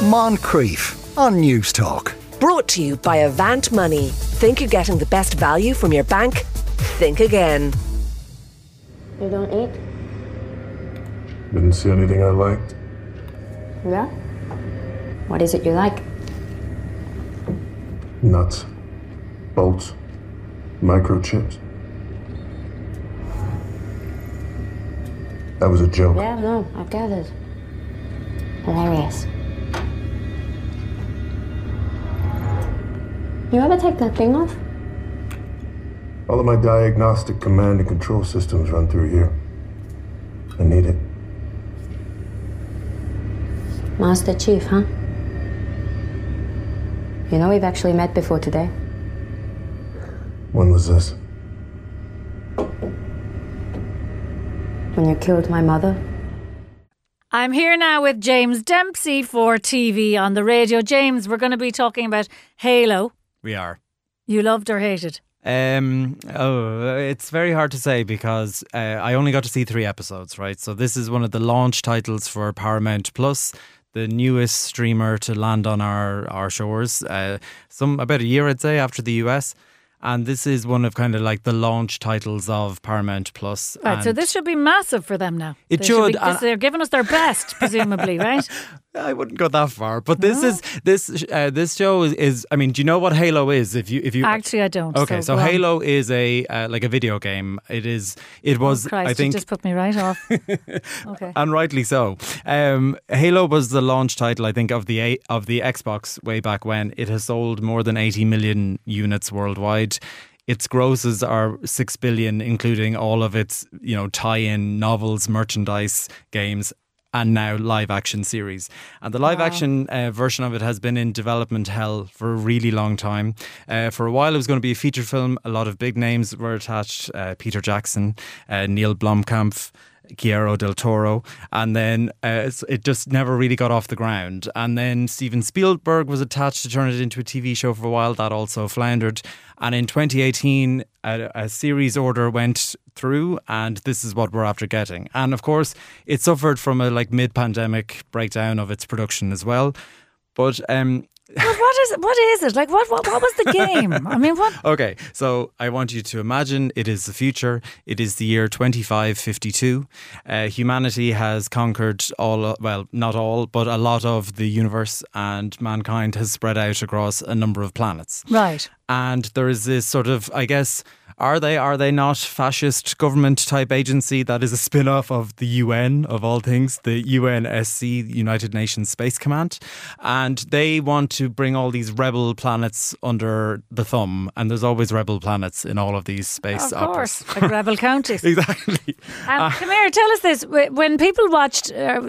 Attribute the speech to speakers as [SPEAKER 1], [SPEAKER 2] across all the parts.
[SPEAKER 1] Moncrieff on Newstalk.
[SPEAKER 2] Brought to you by Avant Money. Think you're getting the best value from your bank? Think again.
[SPEAKER 3] You don't eat?
[SPEAKER 4] Didn't see anything I liked.
[SPEAKER 3] Yeah? What is it you like?
[SPEAKER 4] Nuts. Bolts. Microchips. That was a joke.
[SPEAKER 3] Yeah, no, I get it. Hilarious. You ever take that thing off?
[SPEAKER 4] All of my diagnostic command and control systems run through here. I need it.
[SPEAKER 3] Master Chief, huh? You know we've actually met before today.
[SPEAKER 4] When was this?
[SPEAKER 3] When you killed my mother.
[SPEAKER 5] I'm here now with James Dempsey for TV on the radio. James, we're going to be talking about Halo.
[SPEAKER 6] We are.
[SPEAKER 5] You loved or hated?
[SPEAKER 6] Um, oh, it's very hard to say because uh, I only got to see three episodes, right? So this is one of the launch titles for Paramount Plus, the newest streamer to land on our our shores. Uh, some about a year, I'd say, after the US. And this is one of kind of like the launch titles of Paramount Plus.
[SPEAKER 5] Right, so this should be massive for them now.
[SPEAKER 6] It
[SPEAKER 5] They
[SPEAKER 6] should,
[SPEAKER 5] be- they're giving us their best, presumably, right?
[SPEAKER 6] I wouldn't go that far, but this is this uh, this show is, is. I mean, do you know what Halo is? If you if you
[SPEAKER 5] Actually, I don't.
[SPEAKER 6] Okay, so,
[SPEAKER 5] go on.
[SPEAKER 6] Halo is a uh, like a video game. It is. It was.
[SPEAKER 5] Oh, Christ,
[SPEAKER 6] I
[SPEAKER 5] you
[SPEAKER 6] think.
[SPEAKER 5] just put me right off. okay.
[SPEAKER 6] and rightly so. Um, Halo was the launch title, I think, of the of the Xbox way back when. It has sold more than 80 million units worldwide. Its grosses are six billion, including all of its, you know, tie-in novels, merchandise, games, and now live-action series. And the live-action uh, version of it has been in development hell for a really long time. Uh, for a while, it was going to be a feature film. A lot of big names were attached: uh, Peter Jackson, uh, Neill Blomkamp. Guillermo del Toro, and then uh, it just never really got off the ground. And then Steven Spielberg was attached to turn it into a TV show for a while. That also floundered. And in 2018, a, a series order went through, and this is what we're after getting. And of course, it suffered from a like mid-pandemic breakdown of its production as well. But um,
[SPEAKER 5] But what is it? What is it? Like, what, what, what was the game? I mean, what?
[SPEAKER 6] Okay, so I want you to imagine it is the future. It is the year 2552. Uh, humanity has conquered all, well, not all, but a lot of the universe, and mankind has spread out across a number of planets.
[SPEAKER 5] Right.
[SPEAKER 6] And there is this sort of, I guess, are they, are they not fascist government type agency that is a spin off of the UN, of all things, the UNSC, United Nations Space Command? And they want to bring all these rebel planets under the thumb. And there's always rebel planets in all of these space
[SPEAKER 5] Of
[SPEAKER 6] operas.
[SPEAKER 5] course, like Rebel Counties.
[SPEAKER 6] exactly.
[SPEAKER 5] Um, come here, tell us this. When people watched, uh,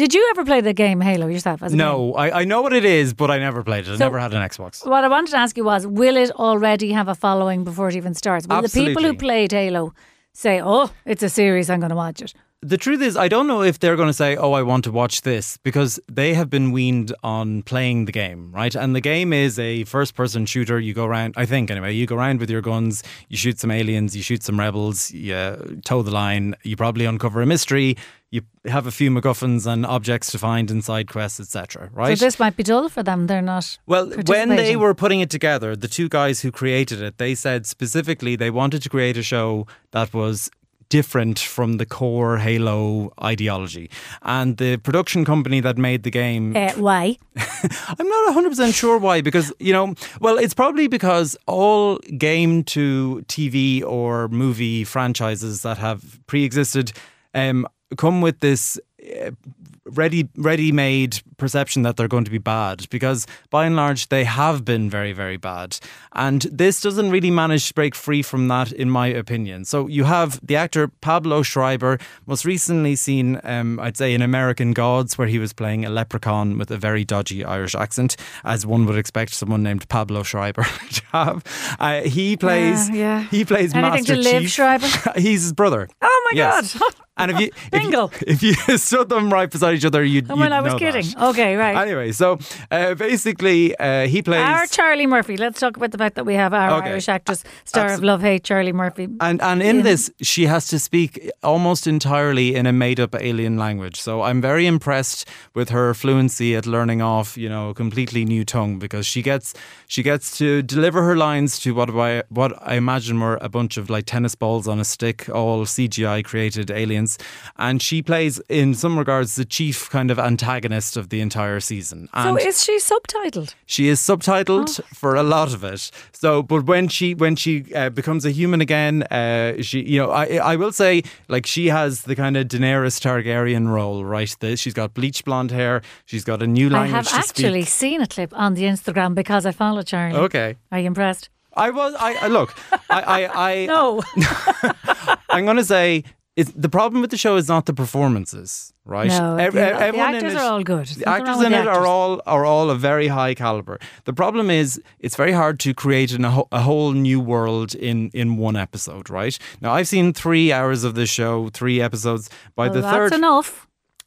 [SPEAKER 5] did you ever play the game Halo yourself? As?
[SPEAKER 6] No, I, I know what it is, but I never played it. I
[SPEAKER 5] So-
[SPEAKER 6] never had an Xbox.
[SPEAKER 5] What I wanted to ask you was, will it already have a following before it even starts? Will the people who played Halo say, "Oh, it's a series, I'm going to watch it"?
[SPEAKER 6] The truth is, I don't know if they're going to say, "Oh, I want to watch this," because they have been weaned on playing the game, right? And the game is a first-person shooter. You go around, I think, anyway. You go around with your guns, you shoot some aliens, you shoot some rebels, you toe the line. You probably uncover a mystery. You have a few MacGuffins and objects to find in side quests, etc. Right?
[SPEAKER 5] So this might be dull for them. They're not.
[SPEAKER 6] Well, when they were putting it together, the two guys who created it, they said specifically they wanted to create a show that was different from the core Halo ideology. And the production company that made the game,
[SPEAKER 5] Uh, why?
[SPEAKER 6] I'm not 100% sure why, because, you know, well, it's probably because all game to TV or movie franchises that have pre existed um, come with this. Uh, ready ready made perception that they're going to be bad because by and large they have been very very bad and this doesn't really manage to break free from that in my opinion so you have the actor Pablo Schreiber most recently seen um, I'd say in American Gods where he was playing a leprechaun with a very dodgy Irish accent as one would expect someone named Pablo Schreiber to have uh, he plays
[SPEAKER 5] Yeah, yeah.
[SPEAKER 6] he plays
[SPEAKER 5] Anything
[SPEAKER 6] Master
[SPEAKER 5] to live,
[SPEAKER 6] Chief
[SPEAKER 5] Schreiber?
[SPEAKER 6] he's his brother
[SPEAKER 5] Oh my
[SPEAKER 6] Yes.
[SPEAKER 5] god!
[SPEAKER 6] And if you if you, if you stood them right beside each other, you'd.
[SPEAKER 5] Oh, well,
[SPEAKER 6] you'd
[SPEAKER 5] I was kidding.
[SPEAKER 6] that.
[SPEAKER 5] Okay, right.
[SPEAKER 6] Anyway, so uh, basically, uh, he plays.
[SPEAKER 5] Our Charlie Murphy. Let's talk about the fact that we have our
[SPEAKER 6] Okay.
[SPEAKER 5] Irish actress, star of Love Hate, Charlie Murphy.
[SPEAKER 6] And and in
[SPEAKER 5] Yeah.
[SPEAKER 6] this, she has to speak almost entirely in a made-up alien language. So I'm very impressed with her fluency at learning off, you know, a completely new tongue because she gets she gets to deliver her lines to what I what I imagine were a bunch of like tennis balls on a stick, all CGI created aliens, and she plays in some regards the chief kind of antagonist of the entire season.
[SPEAKER 5] So is she subtitled?
[SPEAKER 6] she is subtitled
[SPEAKER 5] Oh.
[SPEAKER 6] for a lot of it. So, but when she when she uh, becomes a human again, uh, she you know I I will say like she has the kind of Daenerys Targaryen role, right? The, she's got bleach blonde hair. She's got a new language.
[SPEAKER 5] I have
[SPEAKER 6] to
[SPEAKER 5] actually
[SPEAKER 6] speak.
[SPEAKER 5] seen a clip on the Instagram because I follow Charlie.
[SPEAKER 6] Okay.
[SPEAKER 5] Are you impressed?
[SPEAKER 6] I was I, I look I I, I
[SPEAKER 5] No.
[SPEAKER 6] I'm gonna say. It's, the problem with the show is not the performances, right?
[SPEAKER 5] No,
[SPEAKER 6] Ev-
[SPEAKER 5] the- the
[SPEAKER 6] everyone in
[SPEAKER 5] actors
[SPEAKER 6] it-
[SPEAKER 5] are all good. There's
[SPEAKER 6] The actors in
[SPEAKER 5] the
[SPEAKER 6] it are all are all of very high caliber. The problem is it's very hard to create an, a, whole- a whole new world in in one episode, right? Now I've seen three hours of this show, three episodes. By
[SPEAKER 5] Well,
[SPEAKER 6] the
[SPEAKER 5] that's
[SPEAKER 6] third,
[SPEAKER 5] enough.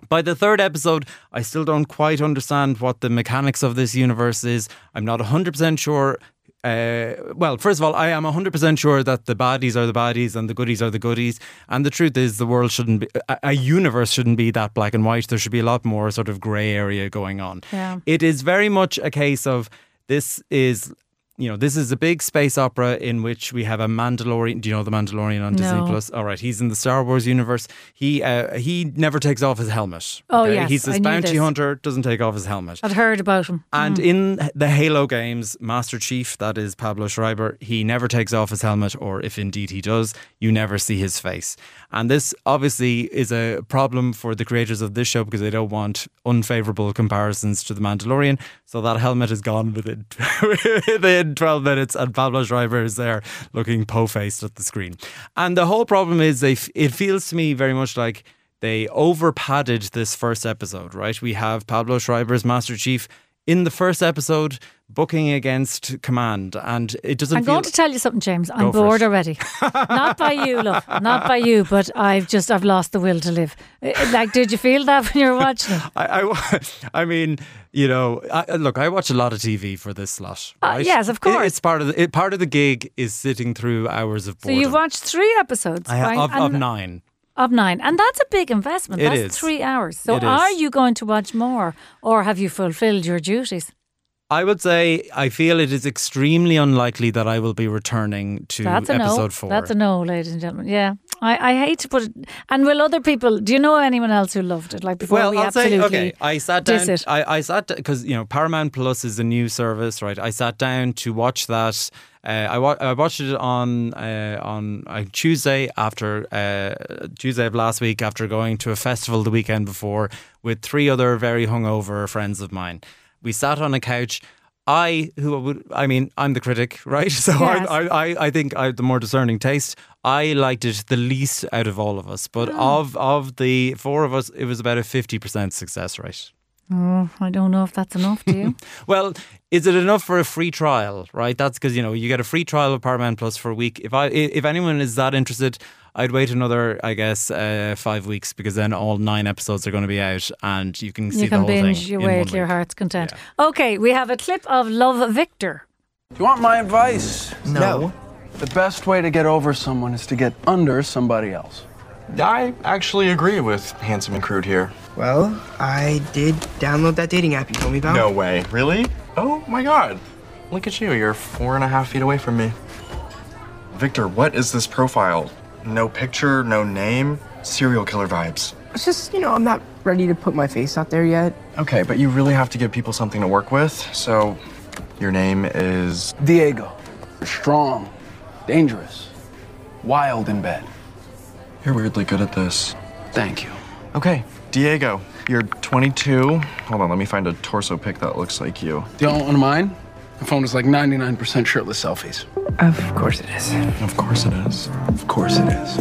[SPEAKER 6] by the third episode, I still don't quite understand what the mechanics of this universe is. I'm not 100% sure. Uh, well, first of all, I am 100% sure that the baddies are the baddies and the goodies are the goodies. And the truth is, the world shouldn't be, a, a universe shouldn't be that black and white. There should be a lot more sort of grey area going on.
[SPEAKER 5] Yeah.
[SPEAKER 6] It is very much a case of this is. You know, this is a big space opera in which we have a Mandalorian. Do you know the Mandalorian on Disney
[SPEAKER 5] No.
[SPEAKER 6] Plus? All right, he's in the Star Wars universe. He uh, he never takes off his helmet.
[SPEAKER 5] Oh, yes,
[SPEAKER 6] he's this bounty
[SPEAKER 5] this.
[SPEAKER 6] hunter. Doesn't take off his helmet.
[SPEAKER 5] I'd heard about him.
[SPEAKER 6] And in the Halo games, Master Chief, that is Pablo Schreiber, he never takes off his helmet, or if indeed he does, you never see his face. And this obviously is a problem for the creators of this show because they don't want unfavorable comparisons to The Mandalorian. So that helmet is gone within, within 12 minutes, and Pablo Schreiber is there looking po faced at the screen. And the whole problem is they, f- it feels to me very much like they over padded this first episode, right? We have Pablo Schreiber's Master Chief in the first episode booking against command, and it doesn't
[SPEAKER 5] I'm going to tell you something, James. I'm bored
[SPEAKER 6] it.
[SPEAKER 5] already. not by you, love. Not by you, but I've just I've lost the will to live. Uh, Like, did you feel that when you were watching it?
[SPEAKER 6] I, I, I mean, you know, I, look, I watch a lot of TV for this slot.
[SPEAKER 5] Uh, yes, of
[SPEAKER 6] It-
[SPEAKER 5] course.
[SPEAKER 6] it's part of the it, part of the gig is sitting through hours of
[SPEAKER 5] So you've watched three episodes,
[SPEAKER 6] I
[SPEAKER 5] right?
[SPEAKER 6] of, of nine.
[SPEAKER 5] Of nine, and that's a big investment.
[SPEAKER 6] It
[SPEAKER 5] that's
[SPEAKER 6] is.
[SPEAKER 5] three hours. So
[SPEAKER 6] It
[SPEAKER 5] are
[SPEAKER 6] is.
[SPEAKER 5] you going to watch more, or have you fulfilled your duties?
[SPEAKER 6] I would say I feel it is extremely unlikely that I will be returning to
[SPEAKER 5] That's a
[SPEAKER 6] episode
[SPEAKER 5] no.
[SPEAKER 6] four.
[SPEAKER 5] That's a no, ladies and gentlemen. Yeah, I, I hate to put it. And will other people? Do you know anyone else who loved it? Like before
[SPEAKER 6] well,
[SPEAKER 5] we
[SPEAKER 6] I'll say
[SPEAKER 5] absolutely
[SPEAKER 6] okay. I sat down.
[SPEAKER 5] it.
[SPEAKER 6] I, I sat because you know Paramount Plus is a new service, right? I sat down to watch that. Uh, I, wa- I watched it on uh, on uh, Tuesday after uh, Tuesday of last week after going to a festival the weekend before with three other very hungover friends of mine. We sat on a couch. I, who would, I mean, I'm the critic, right? So
[SPEAKER 5] Yes.
[SPEAKER 6] I, I, I think I have the more discerning taste. I liked it the least out of all of us, but
[SPEAKER 5] Ah.
[SPEAKER 6] of of the four of us, it was about a fifty percent success rate.
[SPEAKER 5] Oh, I don't know if that's enough. Do you?
[SPEAKER 6] Well, is it enough for a free trial? Right, that's because you know you get a free trial of Paramount Plus for a week. If I if anyone is that interested, I'd wait another, I guess, uh, five weeks because then all nine episodes are going to be out and you can see
[SPEAKER 5] you
[SPEAKER 6] the
[SPEAKER 5] can
[SPEAKER 6] whole
[SPEAKER 5] binge
[SPEAKER 6] thing
[SPEAKER 5] your way to your
[SPEAKER 6] week.
[SPEAKER 5] heart's content. Okay, we have a clip of Love Victor.
[SPEAKER 1] Do you want my advice?
[SPEAKER 7] No.
[SPEAKER 1] The best way to get over someone is to get under somebody else.
[SPEAKER 7] I actually agree with Handsome and Crude here.
[SPEAKER 8] Well, I did download that dating app you told me about.
[SPEAKER 7] No way. Really? Oh my god. Look at you. You're four and a half feet away from me. Victor, what is this profile? No picture, no name. Serial killer vibes.
[SPEAKER 8] It's just, you know, I'm not ready to put my face out there yet.
[SPEAKER 7] Okay, but you really have to give people something to work with. So, your name is.
[SPEAKER 1] Diego. You're strong, dangerous, wild in bed.
[SPEAKER 7] You're weirdly good at this.
[SPEAKER 1] Thank you.
[SPEAKER 7] Okay, Diego. You're 22. Hold on, let me find a torso pic that looks like you.
[SPEAKER 1] Do you want one of mine? My phone is like 99% shirtless selfies.
[SPEAKER 8] Of course it is.
[SPEAKER 7] Of course it is.
[SPEAKER 1] Of course it is.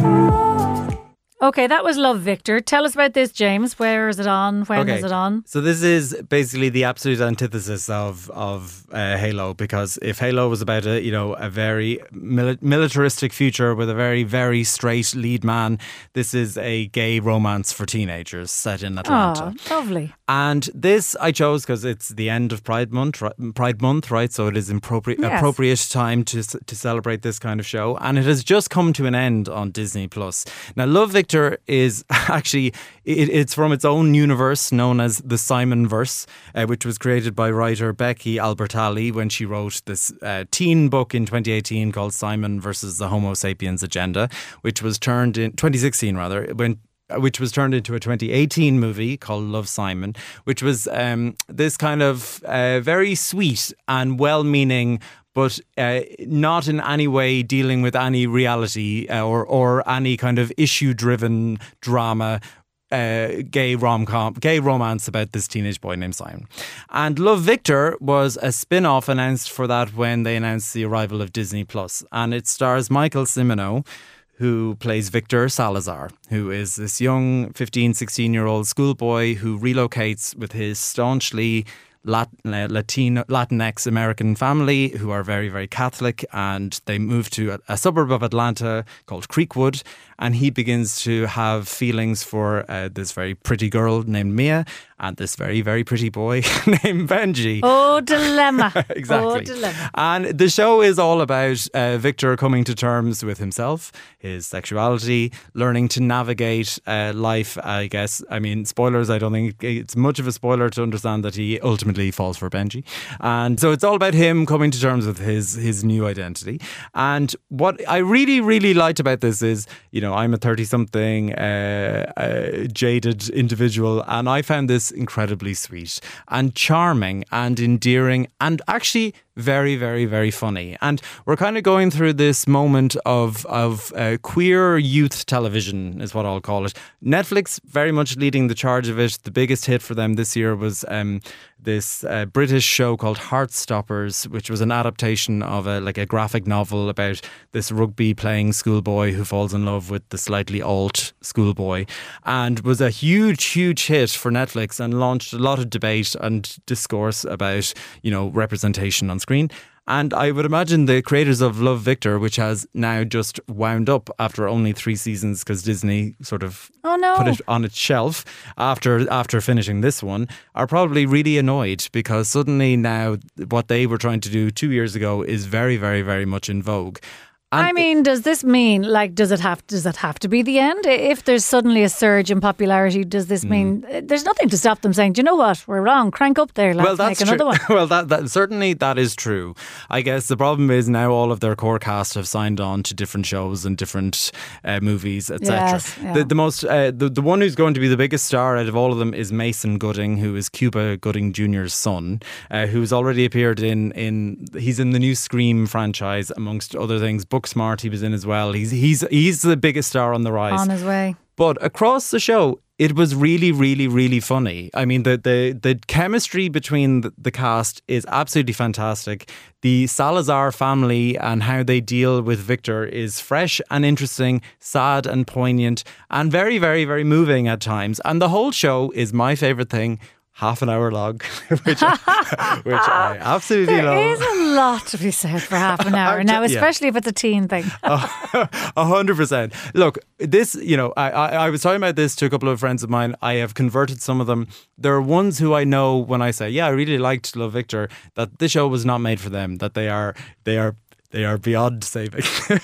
[SPEAKER 5] Okay, that was Love Victor. Tell us about this, James. Where is it on? When is
[SPEAKER 6] Okay.
[SPEAKER 5] it on?
[SPEAKER 6] So this is basically the absolute antithesis of of uh, Halo because if Halo was about a you know a very mili- militaristic future with a very very straight lead man, this is a gay romance for teenagers set in Atlanta.
[SPEAKER 5] Oh, lovely.
[SPEAKER 6] And this I chose because it's the end of Pride Month, ri- Pride Month, right? So it is appropriate
[SPEAKER 5] Yes.
[SPEAKER 6] appropriate time to to celebrate this kind of show, and it has just come to an end on Disney Plus. Now, Love Victor is actually it, it's from its own universe known as the Simon Verse, uh, which was created by writer Becky Albertalli when she wrote this uh, teen book in 2018 called Simon versus the Homo Sapiens Agenda, which was turned in 2016 rather when which was turned into a 2018 movie called Love Simon, which was um, this kind of uh, very sweet and well meaning. But uh, not in any way dealing with any reality uh, or or any kind of issue driven drama uh, gay rom com, gay romance about this teenage boy named Simon. And Love Victor was a spin off announced for that when they announced the arrival of Disney Plus, and it stars Michael Cimino. Who plays Victor Salazar, who is this young 15, 16 year old schoolboy who relocates with his staunchly Lat- uh, Latino, Latinx American family who are very, very Catholic, and they move to a, a suburb of Atlanta called Creekwood. And he begins to have feelings for uh, this very pretty girl named Mia and this very, very pretty boy named Benji.
[SPEAKER 5] Oh, dilemma.
[SPEAKER 6] exactly.
[SPEAKER 5] Oh, dilemma.
[SPEAKER 6] And the show is all about uh, Victor coming to terms with himself, his sexuality, learning to navigate uh, life. I guess. I mean, spoilers. I don't think it's much of a spoiler to understand that he ultimately falls for Benji, and so it's all about him coming to terms with his his new identity. And what I really, really liked about this is, you know, I'm a thirty-something uh, uh, jaded individual, and I found this incredibly sweet and charming and endearing, and actually very, very, very funny. And we're kind of going through this moment of of uh, queer youth television, is what I'll call it. Netflix very much leading the charge of it. The biggest hit for them this year was um, this uh, British show called Heartstoppers, which was an adaptation of a like a graphic novel about this rugby playing schoolboy who falls in love with the slightly alt schoolboy, and was a huge, huge hit for Netflix and launched a lot of debate and discourse about you know representation on screen. And I would imagine the creators of Love Victor, which has now just wound up after only three seasons because Disney sort of
[SPEAKER 5] Oh, no.
[SPEAKER 6] put it on its shelf after after finishing this one, are probably really annoyed because suddenly now what they were trying to do two years ago is very, very, very much in vogue. And
[SPEAKER 5] I mean, does this mean like does it have does that have to be the end? If there's suddenly a surge in popularity, does this mean
[SPEAKER 6] Hmm.
[SPEAKER 5] uh, there's nothing to stop them saying, Do you know what, we're wrong, crank up there, let's
[SPEAKER 6] well, that's
[SPEAKER 5] make another
[SPEAKER 6] true.
[SPEAKER 5] one.
[SPEAKER 6] well, that, that certainly that is true. I guess the problem is now all of their core cast have signed on to different shows and different uh, movies, etc.
[SPEAKER 5] Yes, yeah.
[SPEAKER 6] The, the most uh, the the one who's going to be the biggest star out of all of them is Mason Gooding, who is Cuba Gooding Jr.'s son, uh, who's already appeared in in he's in the new Scream franchise amongst other things. Booksmart he was in as well. He's he's he's the biggest star on the rise.
[SPEAKER 5] On his way.
[SPEAKER 6] But across the show, it was really, really, really funny. I mean, the the the chemistry between the, the cast is absolutely fantastic. The Salazar family and how they deal with Victor is fresh and interesting, sad and poignant, and very, very, very moving at times. And the whole show is my favorite thing. Half an hour long, which I, which I absolutely
[SPEAKER 5] There
[SPEAKER 6] love.
[SPEAKER 5] is a lot to be said for half an hour now,
[SPEAKER 6] ju- yeah.
[SPEAKER 5] especially if it's a teen thing.
[SPEAKER 6] A hundred percent. Look, this, you know, I, I, I was talking about this to a couple of friends of mine. I have converted some of them. There are ones who I know when I say, yeah, I really liked Love Victor, that this show was not made for them, that they are, they are, they are beyond saving.
[SPEAKER 5] what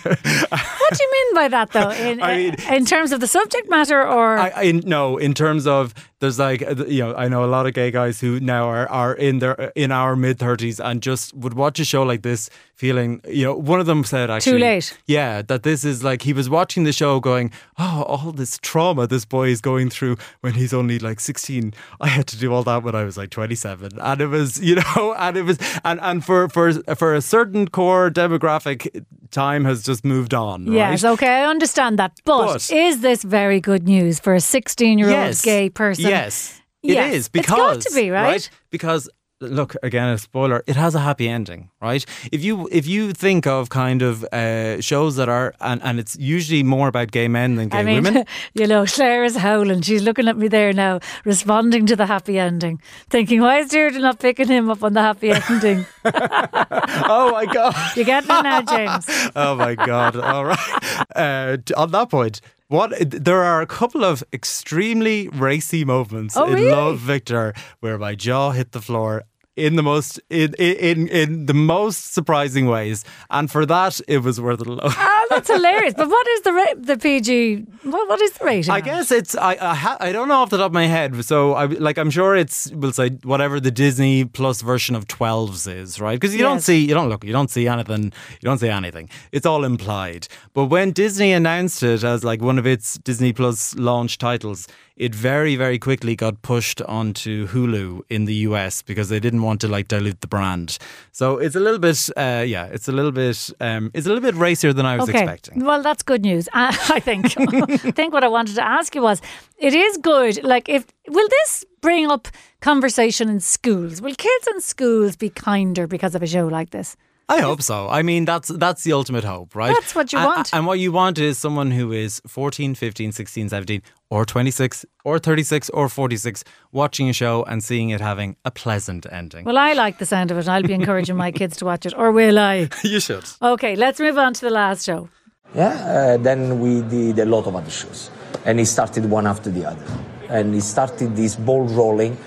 [SPEAKER 5] do you mean by that, though? In,
[SPEAKER 6] I mean-
[SPEAKER 5] in terms of the subject matter, or
[SPEAKER 6] I, I no, in terms of there's like uh, you know, I know a lot of gay guys who now are, are in their in our mid thirties and just would watch a show like this feeling you know one of them said actually too
[SPEAKER 5] late.
[SPEAKER 6] yeah that this is like he was watching the show going oh all this trauma this boy is going through when he's only like 16 I had to do all that when I was like 27 and it was you know and it was and and for for for a certain core demographic time has just moved on
[SPEAKER 5] yes, okay, I understand that. But,
[SPEAKER 6] But-
[SPEAKER 5] is this very good news for a 16 year old
[SPEAKER 6] yes.
[SPEAKER 5] gay person?
[SPEAKER 6] Yes, it is
[SPEAKER 5] Yes, it's
[SPEAKER 6] because
[SPEAKER 5] got to be, right?
[SPEAKER 6] Because look again a spoiler. It has a happy ending, right? If you if you think of kind of uh, shows that are and, and it's usually more about gay men than gay
[SPEAKER 5] I mean,
[SPEAKER 6] women.
[SPEAKER 5] you know, Claire is howling. She's looking at me there now, responding to the happy ending, thinking, why is Deirdre not picking him up on the happy ending?
[SPEAKER 6] oh my god!
[SPEAKER 5] You get me now, James?
[SPEAKER 6] oh my god! All right. Uh, on that point, what there are a couple of extremely racy moments
[SPEAKER 5] Oh,
[SPEAKER 6] in
[SPEAKER 5] really?
[SPEAKER 6] Love Victor where my jaw hit the floor in the most in in in the most surprising ways, and for that it was worth it alone.
[SPEAKER 5] That's hilarious. But what is the ra- the PG? What, what is the rating?
[SPEAKER 6] I guess it's I I, ha, I don't know off the top of my head. So I like I'm sure it's we'll say whatever the Disney Plus version of 12s is, right? Because you don't
[SPEAKER 5] Yes.
[SPEAKER 6] see you don't look you don't see anything you don't see anything. It's all implied. But when Disney announced it as like one of its Disney Plus launch titles, it very very quickly got pushed onto Hulu in the US because they didn't want to like dilute the brand. So it's a little bit uh, yeah, it's a little bit um, it's a little bit racier than I was
[SPEAKER 5] okay.
[SPEAKER 6] Expecting.
[SPEAKER 5] Well, that's good news. I, I think. I think what I wanted to ask you was, it is good. Like, if will this bring up conversation in schools? Will kids in schools be kinder because of a show like this?
[SPEAKER 6] I hope so. I mean, that's that's the ultimate hope, right?
[SPEAKER 5] That's what you
[SPEAKER 6] And-
[SPEAKER 5] want.
[SPEAKER 6] And what you want is someone who is 14, 15, 16, 17, or 26, or 36, or 46, watching a show and seeing it having a pleasant ending.
[SPEAKER 5] Well, I like the sound of it. I'll be encouraging my kids to watch it, or will I?
[SPEAKER 6] you should.
[SPEAKER 5] Okay, let's move on to the last show.
[SPEAKER 9] Yeah, uh, then we did a lot of other shows. And it started one after the other. And it started this ball rolling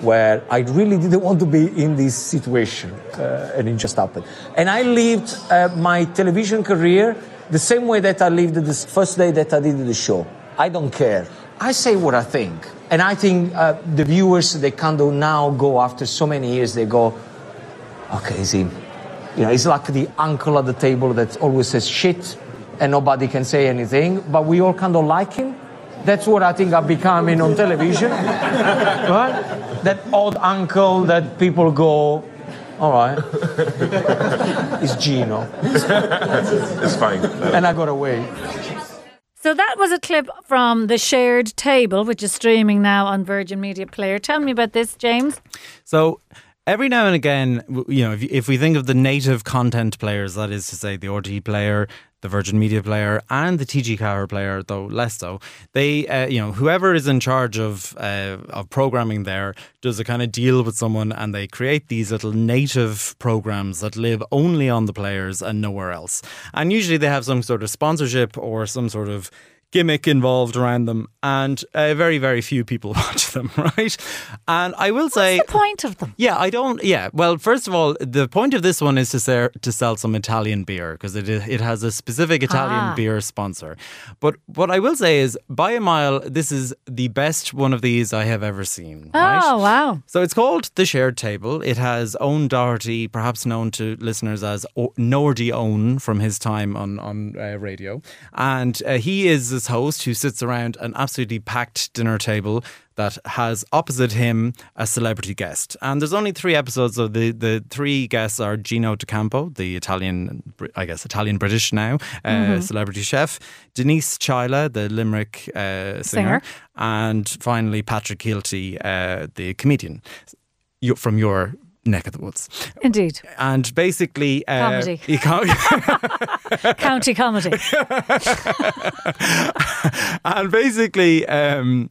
[SPEAKER 9] where I really didn't want to be in this situation. Uh, and it just happened. And I lived uh, my television career the same way that I lived the first day that I did the show. I don't care. I say what I think. And I think uh, the viewers, they kind of now go after so many years, they go, okay, is he, you know, he's like the uncle at the table that always says shit and nobody can say anything, but we all kind of like him. That's what I think I'm becoming on television. right? That odd uncle that people go, all right, it's Gino.
[SPEAKER 10] It's fine.
[SPEAKER 9] And I got away.
[SPEAKER 5] So that was a clip from the Shared Table, which is streaming now on Virgin Media Player. Tell me about this, James.
[SPEAKER 6] So every now and again, you know, if, if we think of the native content players, that is to say the RTÉ player, the Virgin Media player, and the TG Power player, though less so, they, uh, you know, whoever is in charge of uh, of programming there does a kind of deal with someone, and they create these little native programs that live only on the players and nowhere else. And usually they have some sort of sponsorship or some sort of gimmick involved around them, and uh, very, very few people watch them, right? And I will say,
[SPEAKER 5] the point of them?
[SPEAKER 6] yeah, I don't. Yeah, well, first of all, the point of this one is to sell to sell some Italian beer because it is- it has a specific Italian
[SPEAKER 5] Ah.
[SPEAKER 6] beer sponsor. But what I will say is, by a mile, this is the best one of these I have ever seen. right?
[SPEAKER 5] Oh, wow.
[SPEAKER 6] So it's called The Shared Table. It has Owen Doherty, perhaps known to listeners as o- Nordy Owen from his time on, on uh, radio. And uh, he is this host who sits around an absolutely packed dinner table that has opposite him a celebrity guest. And there's only three episodes, so the, the three guests are Gino D'Acampo, the Italian, I guess, Italian British now, uh,
[SPEAKER 5] Mhm.
[SPEAKER 6] celebrity chef, Denise Chaila, the Limerick uh, singer,
[SPEAKER 5] Singer.
[SPEAKER 6] and finally Patrick Kielty, uh, the comedian you- from your neck of the woods.
[SPEAKER 5] Indeed.
[SPEAKER 6] And basically, uh,
[SPEAKER 5] Comedy. County comedy.
[SPEAKER 6] and basically, um,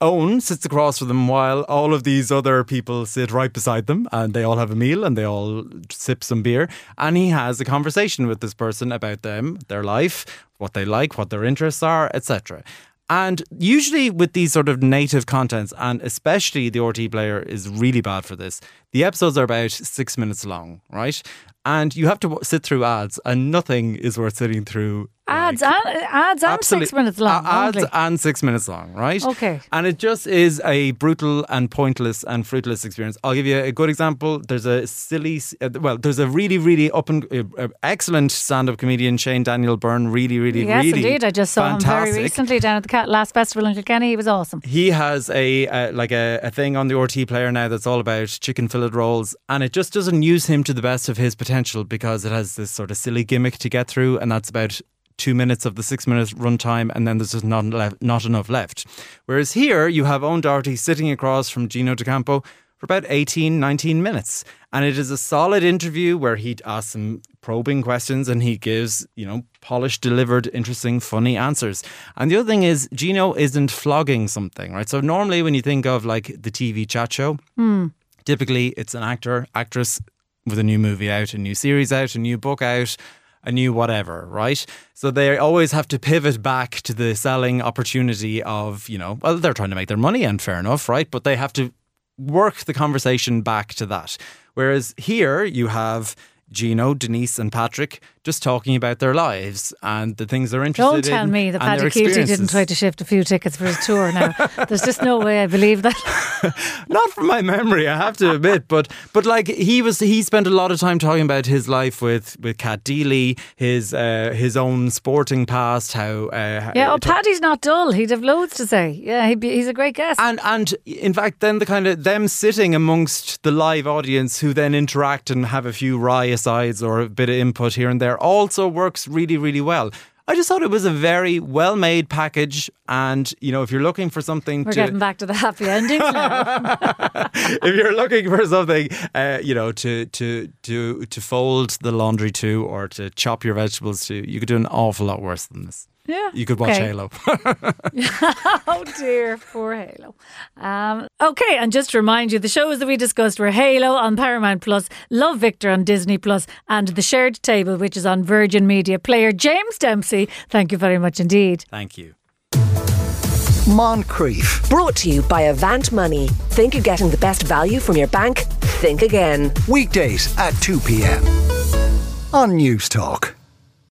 [SPEAKER 6] Owen sits across from them while all of these other people sit right beside them and they all have a meal and they all sip some beer. And he has a conversation with this person about them, their life, what they like, what their interests are, etc. And usually with these sort of native contents, and especially the RTÉ player is really bad for this, the episodes are about six minutes long, right? And you have to sit through ads, and nothing is worth sitting through
[SPEAKER 5] Ads and ads and six minutes long.
[SPEAKER 6] ads
[SPEAKER 5] only.
[SPEAKER 6] and six minutes long, right?
[SPEAKER 5] Okay.
[SPEAKER 6] And it just is a brutal and pointless and fruitless experience. I'll give you a good example. There's a silly, uh, well, there's a really, really up and uh, uh, excellent stand-up comedian, Shane Daniel Byrne. Really, really,
[SPEAKER 5] yes,
[SPEAKER 6] really
[SPEAKER 5] indeed. I just saw him very recently down at the last festival in Kilkenny. He was awesome.
[SPEAKER 6] He has a uh, like a, a thing on the RTÉ player now that's all about chicken fillet rolls, and it just doesn't use him to the best of his potential because it has this sort of silly gimmick to get through, and that's about two minutes of the six minute runtime, and then there's just not left, not enough left. Whereas here you have Owen Doherty sitting across from Gino D'Acampo. for about 18, 19 minutes. And it is a solid interview where he asks some probing questions and he gives, you know, polished, delivered, interesting, funny answers. And the other thing is, Gino isn't flogging something, right? So normally when you think of like the TV chat show,
[SPEAKER 5] Hmm.
[SPEAKER 6] typically it's an actor, actress with a new movie out, a new series out, a new book out, a new whatever, right? So they always have to pivot back to the selling opportunity of, you know, well, they're trying to make their money and fair enough, right? But they have to work the conversation back to that. Whereas here you have Gino, Denise, and Patrick just talking about their lives and the things they're interested in.
[SPEAKER 5] Don't tell me that Paddy Kielty didn't try to shift a few tickets for his tour now. There's just no way I believe that.
[SPEAKER 6] Not from my memory, I have to admit, but but like he was, he spent a lot of time talking about his life with with Cat Deeley, his uh, his own sporting past, how uh,
[SPEAKER 5] Yeah, oh, Paddy's not dull. He'd have loads to say. Yeah, he'd be, he's a great guest.
[SPEAKER 6] and and in fact, then the kind of them sitting amongst the live audience who then interact and have a few wry asides or a bit of input here and there also works really really well. I just thought it was a very well made package, and you know, if you're looking for something
[SPEAKER 5] We're
[SPEAKER 6] to
[SPEAKER 5] getting back to the happy ending now.
[SPEAKER 6] if you're looking for something, uh, you know, to to to to fold the laundry to or to chop your vegetables to, you could do an awful lot worse than this.
[SPEAKER 5] Yeah.
[SPEAKER 6] You could watch
[SPEAKER 5] Okay.
[SPEAKER 6] Halo.
[SPEAKER 5] oh dear, poor Halo. Um, okay, and just to remind you, the shows that we discussed were Halo on Paramount Plus, Love Victor on Disney Plus, and The Shared Table, which is on Virgin Media Player. James Dempsey, thank you very much indeed.
[SPEAKER 6] Thank you.
[SPEAKER 2] Moncrieff. Brought to you by Avant Money. Think you're getting the best value from your bank? Think again.
[SPEAKER 11] Weekdays at 2 p.m. on Newstalk.